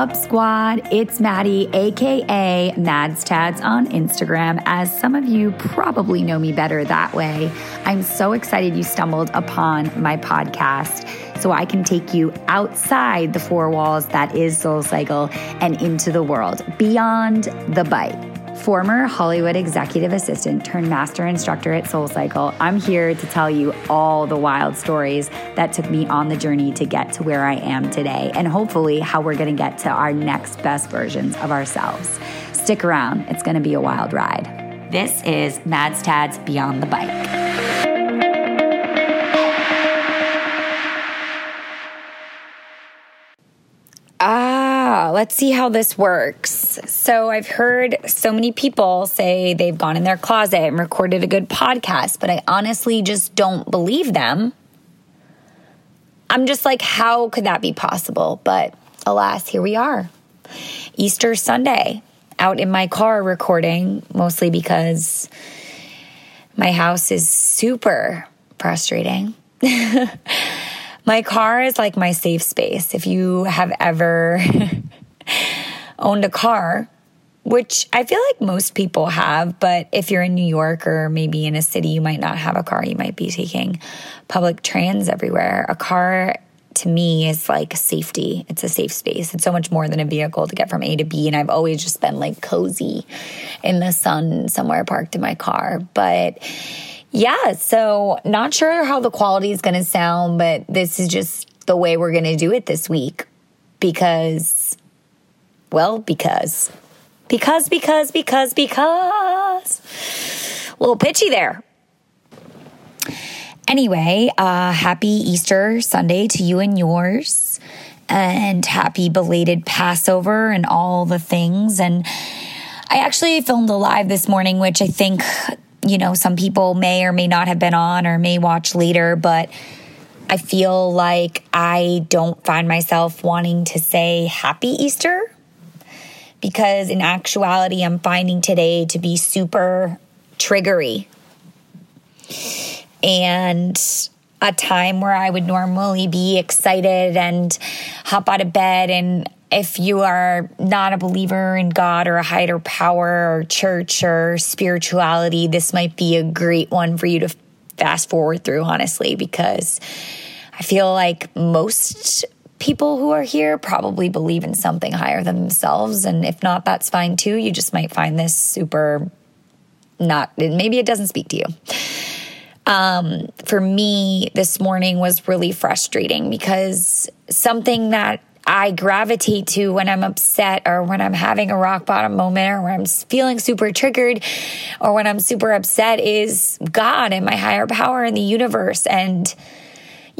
up, squad? It's Maddie, aka Mads Tads on Instagram, as some of you probably know me better that way. I'm so excited you stumbled upon my podcast so I can take you outside the four walls that is Soul Cycle and into the world, beyond the bike former Hollywood executive assistant turned master instructor at SoulCycle, I'm here to tell you all the wild stories that took me on the journey to get to where I am today, and hopefully how we're going to get to our next best versions of ourselves. Stick around, it's going to be a wild ride. This is Mads Tads Beyond the Bike. Let's see how this works. So, I've heard so many people say they've gone in their closet and recorded a good podcast, but I honestly just don't believe them. I'm just like, how could that be possible? But alas, here we are. Easter Sunday, out in my car recording, mostly because my house is super frustrating. my car is like my safe space. If you have ever owned a car, which I feel like most people have, but if you're in New York or maybe in a city, you might not have a car. You might be taking public trans everywhere. A car to me is like safety. It's a safe space. It's so much more than a vehicle to get from A to B. And I've always just been like cozy in the sun somewhere parked in my car. But yeah, so not sure how the quality is going to sound, but this is just the way we're going to do it this week because well, because. Because, because, because, because. A little pitchy there. Anyway, uh, happy Easter Sunday to you and yours. And happy belated Passover and all the things. And I actually filmed a live this morning, which I think, you know, some people may or may not have been on or may watch later, but I feel like I don't find myself wanting to say happy Easter because in actuality, I'm finding today to be super triggery. And a time where I would normally be excited and hop out of bed. And if you are not a believer in God or a higher power or church or spirituality, this might be a great one for you to fast forward through, honestly, because I feel like most people who are here probably believe in something higher than themselves. And if not, that's fine too. You just might find this super not, maybe it doesn't speak to you. Um, for me, this morning was really frustrating because something that I gravitate to when I'm upset or when I'm having a rock bottom moment or when I'm feeling super triggered or when I'm super upset is God and my higher power in the universe. And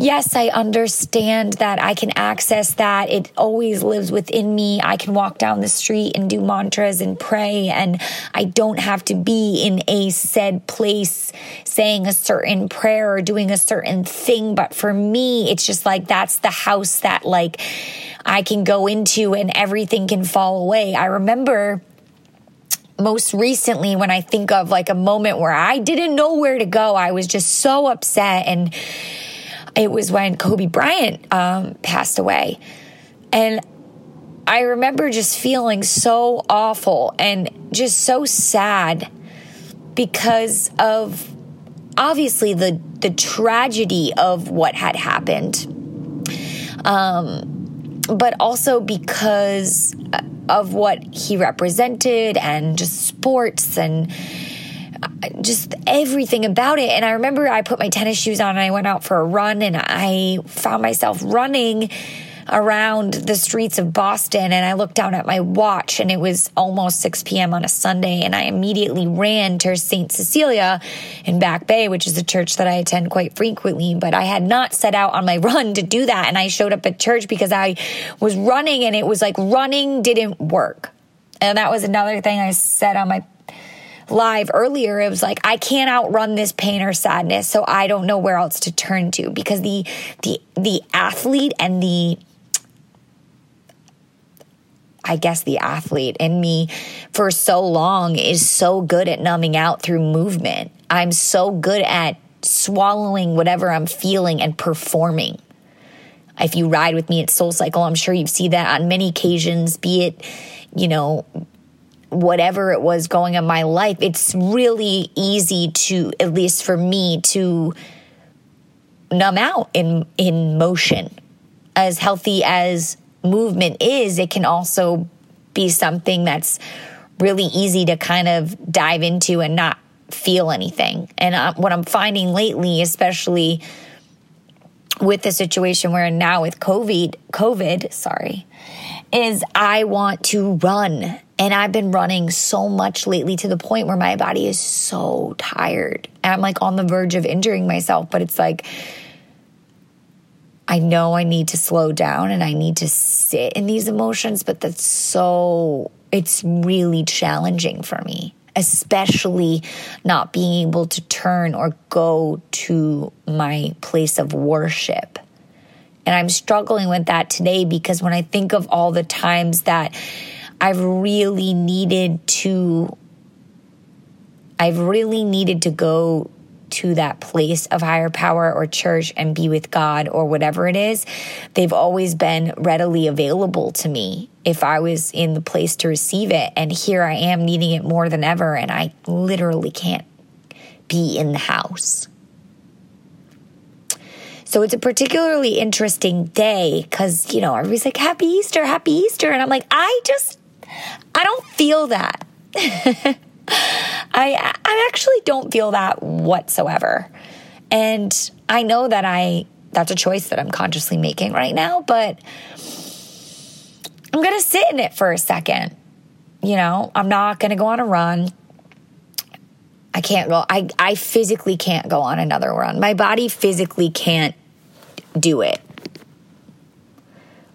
yes, I understand that I can access that. It always lives within me. I can walk down the street and do mantras and pray, and I don't have to be in a said place saying a certain prayer or doing a certain thing. But for me, it's just like that's the house that like I can go into and everything can fall away. I remember most recently when I think of like a moment where I didn't know where to go, I was just so upset and it was when Kobe Bryant um, passed away. And I remember just feeling so awful and just so sad because of obviously the the tragedy of what had happened. Um, but also because of what he represented and just sports and just everything about it. And I remember I put my tennis shoes on and I went out for a run and I found myself running around the streets of Boston and I looked down at my watch and it was almost 6 p.m. on a Sunday and I immediately ran to St. Cecilia in Back Bay, which is a church that I attend quite frequently, but I had not set out on my run to do that and I showed up at church because I was running and it was like running didn't work. And that was another thing I said on my live earlier, it was like, I can't outrun this pain or sadness. So I don't know where else to turn to because the, the, the athlete and the, I guess the athlete in me for so long is so good at numbing out through movement. I'm so good at swallowing whatever I'm feeling and performing. If you ride with me at Soul Cycle, I'm sure you've seen that on many occasions, be it, you know, whatever it was going on in my life. It's really easy to, at least for me, to numb out in in motion. As healthy as movement is, it can also be something that's really easy to kind of dive into and not feel anything. And uh, what I'm finding lately, especially with the situation we're in now with COVID, COVID, sorry, is I want to run. And I've been running so much lately to the point where my body is so tired. And I'm like on the verge of injuring myself, but it's like, I know I need to slow down and I need to sit in these emotions, but that's so, it's really challenging for me, especially not being able to turn or go to my place of worship. And I'm struggling with that today because when I think of all the times that I've really needed to, I've really needed to go to that place of higher power or church and be with God or whatever it is, they've always been readily available to me if I was in the place to receive it. And here I am needing it more than ever, and I literally can't be in the house. So it's a particularly interesting day because, you know, everybody's like, Happy Easter, Happy Easter. And I'm like, I just, I don't feel that. I I actually don't feel that whatsoever. And I know that I that's a choice that I'm consciously making right now, but I'm going to sit in it for a second. You know, I'm not going to go on a run. I can't go I I physically can't go on another run. My body physically can't do it.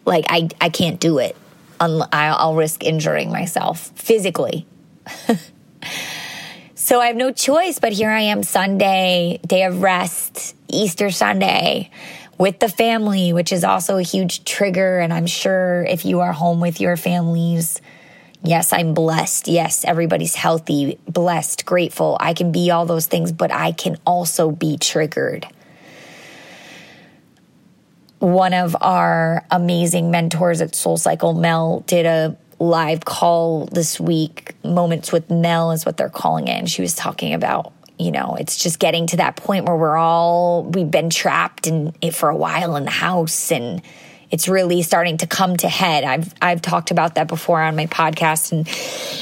Like I I can't do it. I'll risk injuring myself physically. So I have no choice, but here I am Sunday, day of rest, Easter Sunday with the family, which is also a huge trigger. And I'm sure if you are home with your families, yes, I'm blessed. Yes, everybody's healthy, blessed, grateful. I can be all those things, but I can also be triggered. One of our amazing mentors at Soul Cycle, Mel, did a live call this week. Moments with Mel is what they're calling it. And she was talking about, you know, it's just getting to that point where we're all, we've been trapped in it for a while in the house and it's really starting to come to head. I've, I've talked about that before on my podcast and,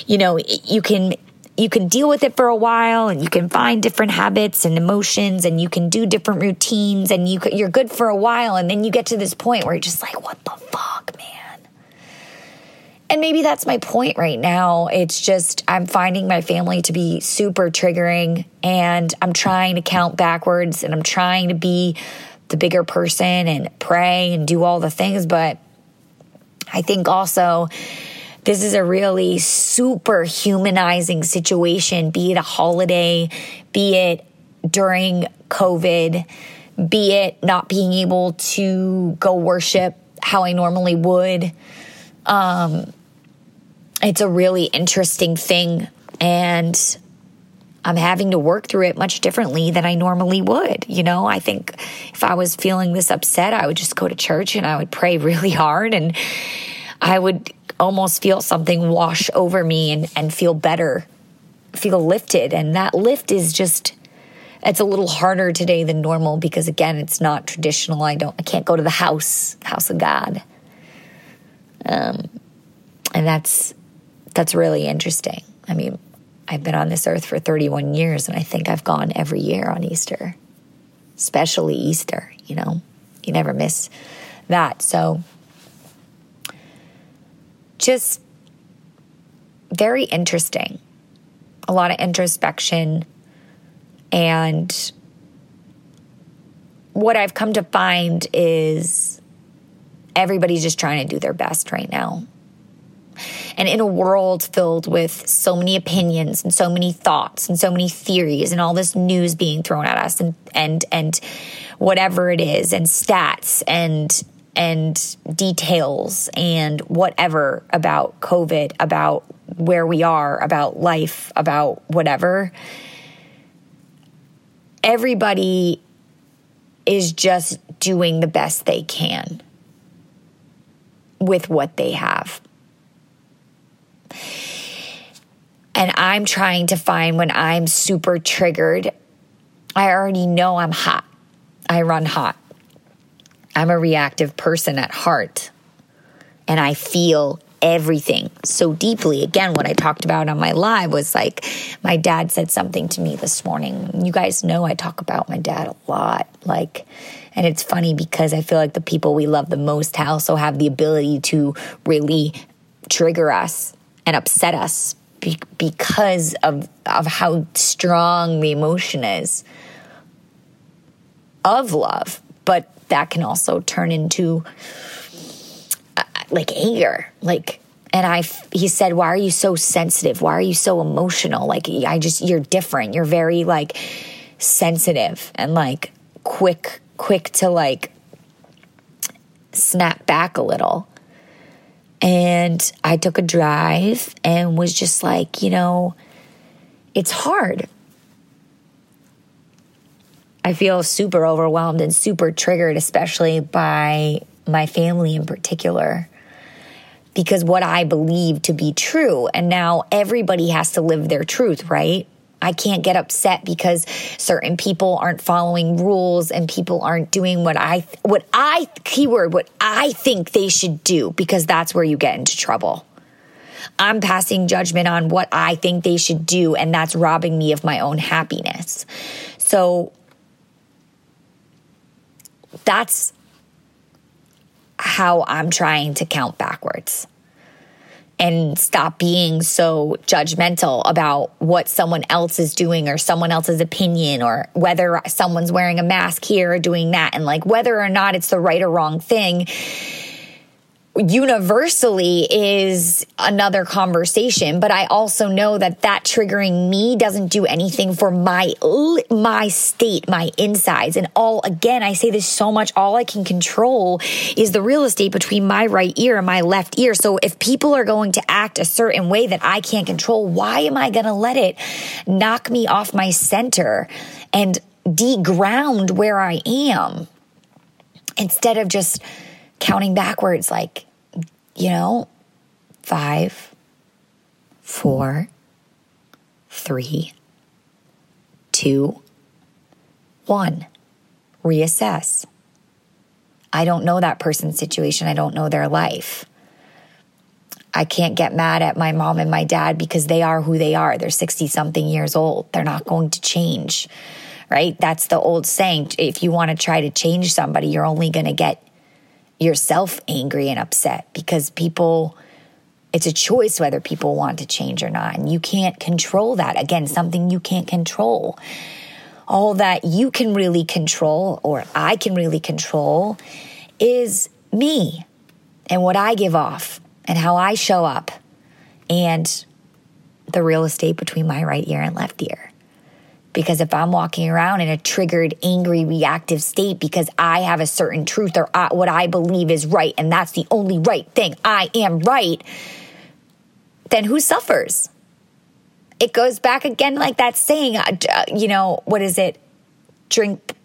you know, you can, you can deal with it for a while and you can find different habits and emotions and you can do different routines and you, you're good for a while. And then you get to this point where you're just like, what the fuck, man? And maybe that's my point right now. It's just I'm finding my family to be super triggering and I'm trying to count backwards and I'm trying to be the bigger person and pray and do all the things. But I think also this is a really super humanizing situation, be it a holiday, be it during COVID, be it not being able to go worship how I normally would. Um, it's a really interesting thing and I'm having to work through it much differently than I normally would. You know, I think if I was feeling this upset, I would just go to church and I would pray really hard and I would almost feel something wash over me and, and feel better, feel lifted. And that lift is just, it's a little harder today than normal because again, it's not traditional. I don't, I can't go to the house, house of God. Um, and that's, that's really interesting. I mean, I've been on this earth for 31 years and I think I've gone every year on Easter, especially Easter, you know, you never miss that. So just very interesting. A lot of introspection and what I've come to find is everybody's just trying to do their best right now. And in a world filled with so many opinions and so many thoughts and so many theories and all this news being thrown at us and and and whatever it is and stats and and details and whatever about COVID, about where we are, about life, about whatever. Everybody is just doing the best they can with what they have. And I'm trying to find when I'm super triggered, I already know I'm hot. I run hot. I'm a reactive person at heart. And I feel everything so deeply. Again, what I talked about on my live was like my dad said something to me this morning. You guys know I talk about my dad a lot. Like, and it's funny because I feel like the people we love the most also have the ability to really trigger us and upset us be- because of of how strong the emotion is of love. But that can also turn into uh, like anger, like. And I, he said, "Why are you so sensitive? Why are you so emotional? Like, I just, you're different. You're very like sensitive and like quick, quick to like snap back a little." And I took a drive and was just like, you know, it's hard. I feel super overwhelmed and super triggered, especially by my family in particular, because what I believe to be true. And now everybody has to live their truth, right? I can't get upset because certain people aren't following rules and people aren't doing what I what I keyword what I think they should do because that's where you get into trouble. I'm passing judgment on what I think they should do and that's robbing me of my own happiness. So that's how I'm trying to count backwards and stop being so judgmental about what someone else is doing or someone else's opinion or whether someone's wearing a mask here or doing that. And like whether or not it's the right or wrong thing universally is another conversation but i also know that that triggering me doesn't do anything for my my state my insides. And all again i say this so much all i can control is the real estate between my right ear and my left ear. So if people are going to act a certain way that i can't control why am i going to let it knock me off my center and deground where i am? Instead of just counting backwards like, you know, five, four, three, two, one. Reassess. I don't know that person's situation. I don't know their life. I can't get mad at my mom and my dad because they are who they are. They're 60 something years old. They're not going to change, right? That's the old saying. If you want to try to change somebody, you're only going to get yourself angry and upset because people it's a choice whether people want to change or not. And you can't control that. Again something you can't control. All that you can really control or I can really control is me and what I give off and how I show up and the real estate between my right ear and left ear because if I'm walking around in a triggered, angry, reactive state because I have a certain truth or I, what I believe is right and that's the only right thing, I am right, then who suffers? It goes back again like that saying, uh, uh, you know, what is it? Drink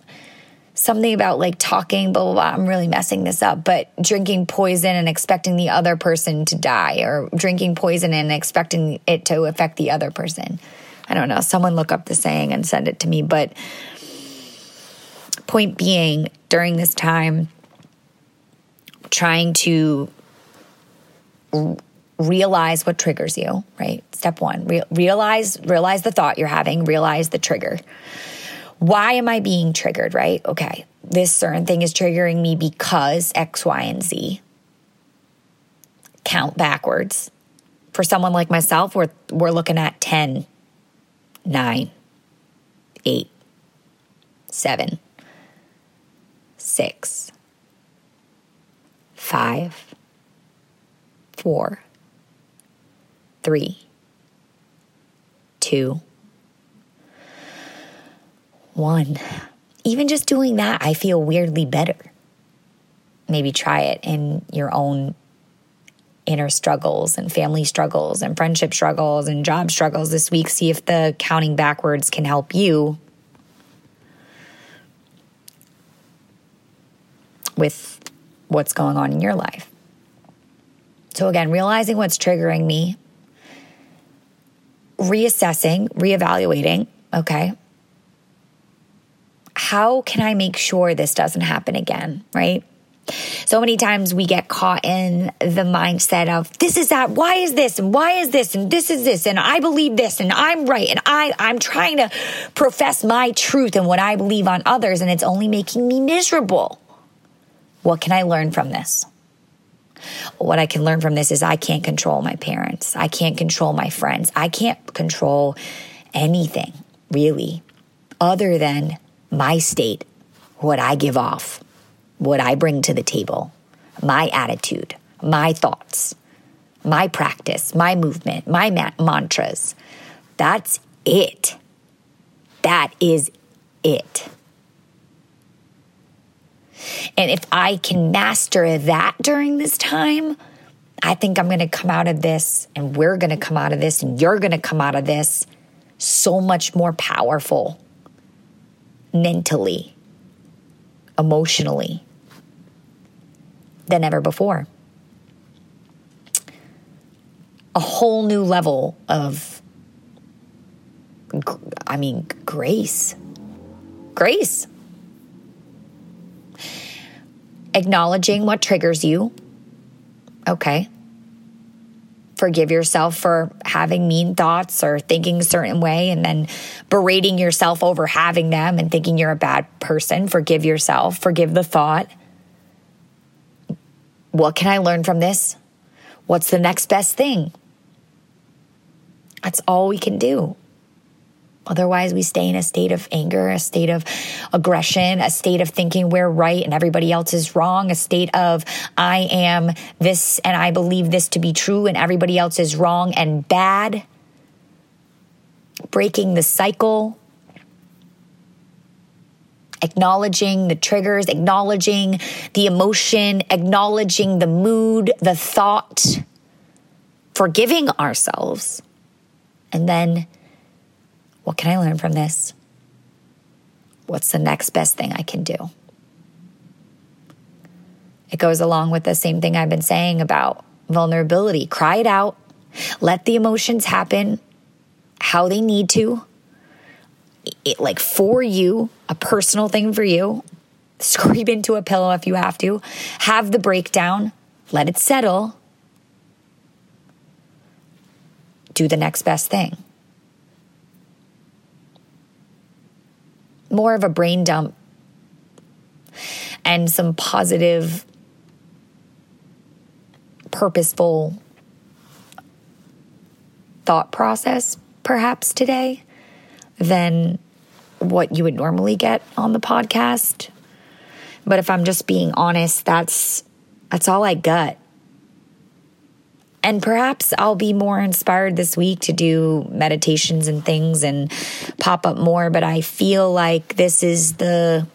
something about like talking, blah, blah, blah. I'm really messing this up, but drinking poison and expecting the other person to die or drinking poison and expecting it to affect the other person. I don't know, someone look up the saying and send it to me. But point being, during this time, trying to realize what triggers you, right? Step one, re- realize realize the thought you're having, realize the trigger. Why am I being triggered, right? Okay, this certain thing is triggering me because X, Y, and Z. Count backwards. For someone like myself, we're we're looking at 10, nine, eight, seven, six, five, four, three, two, one. Even just doing that, I feel weirdly better. Maybe try it in your own inner struggles and family struggles and friendship struggles and job struggles this week. See if the counting backwards can help you with what's going on in your life. So, again, realizing what's triggering me, reassessing, reevaluating, okay? How can I make sure this doesn't happen again, right? So many times we get caught in the mindset of this is that, why is this, and why is this, and this is this, and I believe this, and I'm right, and I, I'm trying to profess my truth and what I believe on others, and it's only making me miserable. What can I learn from this? What I can learn from this is I can't control my parents. I can't control my friends. I can't control anything really other than my state, what I give off, what I bring to the table, my attitude, my thoughts, my practice, my movement, my ma- mantras. That's it. That is it. And if I can master that during this time, I think I'm going to come out of this and we're going to come out of this and you're going to come out of this so much more powerful mentally, emotionally than ever before. A whole new level of, I mean, grace. Grace acknowledging what triggers you. Okay. Forgive yourself for having mean thoughts or thinking a certain way and then berating yourself over having them and thinking you're a bad person. Forgive yourself. Forgive the thought. What can I learn from this? What's the next best thing? That's all we can do. Otherwise, we stay in a state of anger, a state of aggression, a state of thinking we're right and everybody else is wrong, a state of I am this and I believe this to be true and everybody else is wrong and bad. Breaking the cycle, acknowledging the triggers, acknowledging the emotion, acknowledging the mood, the thought, forgiving ourselves, and then what can I learn from this? What's the next best thing I can do? It goes along with the same thing I've been saying about vulnerability. Cry it out, let the emotions happen how they need to. It, like for you, a personal thing for you. Scream into a pillow if you have to. Have the breakdown, let it settle. Do the next best thing. more of a brain dump and some positive, purposeful thought process perhaps today than what you would normally get on the podcast. But if I'm just being honest, that's that's all I got. And perhaps I'll be more inspired this week to do meditations and things and pop up more, but I feel like this is the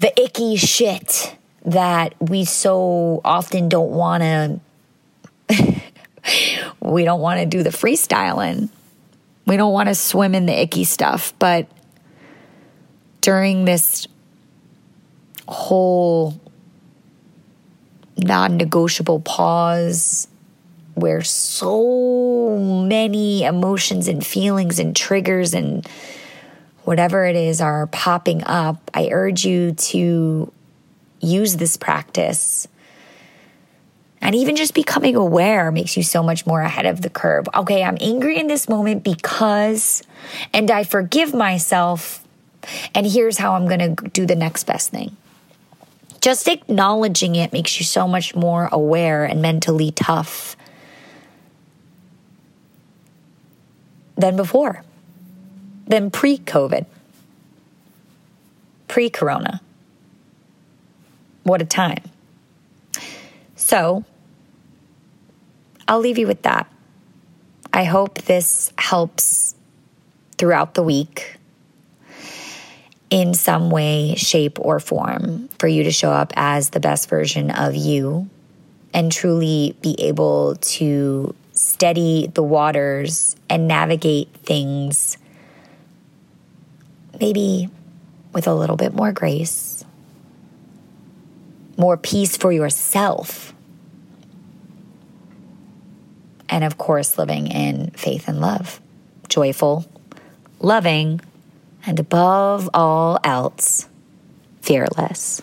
the icky shit that we so often don't want to we don't want to do the freestyling. We don't want to swim in the icky stuff, but during this whole non negotiable pause where so many emotions and feelings and triggers and whatever it is are popping up, I urge you to use this practice. And even just becoming aware makes you so much more ahead of the curve. Okay, I'm angry in this moment because, and I forgive myself. And here's how I'm going to do the next best thing. Just acknowledging it makes you so much more aware and mentally tough than before, than pre COVID, pre corona. What a time. So, I'll leave you with that. I hope this helps throughout the week in some way, shape, or form for you to show up as the best version of you and truly be able to steady the waters and navigate things maybe with a little bit more grace, more peace for yourself, and of course, living in faith and love, joyful, loving, and above all else, fearless.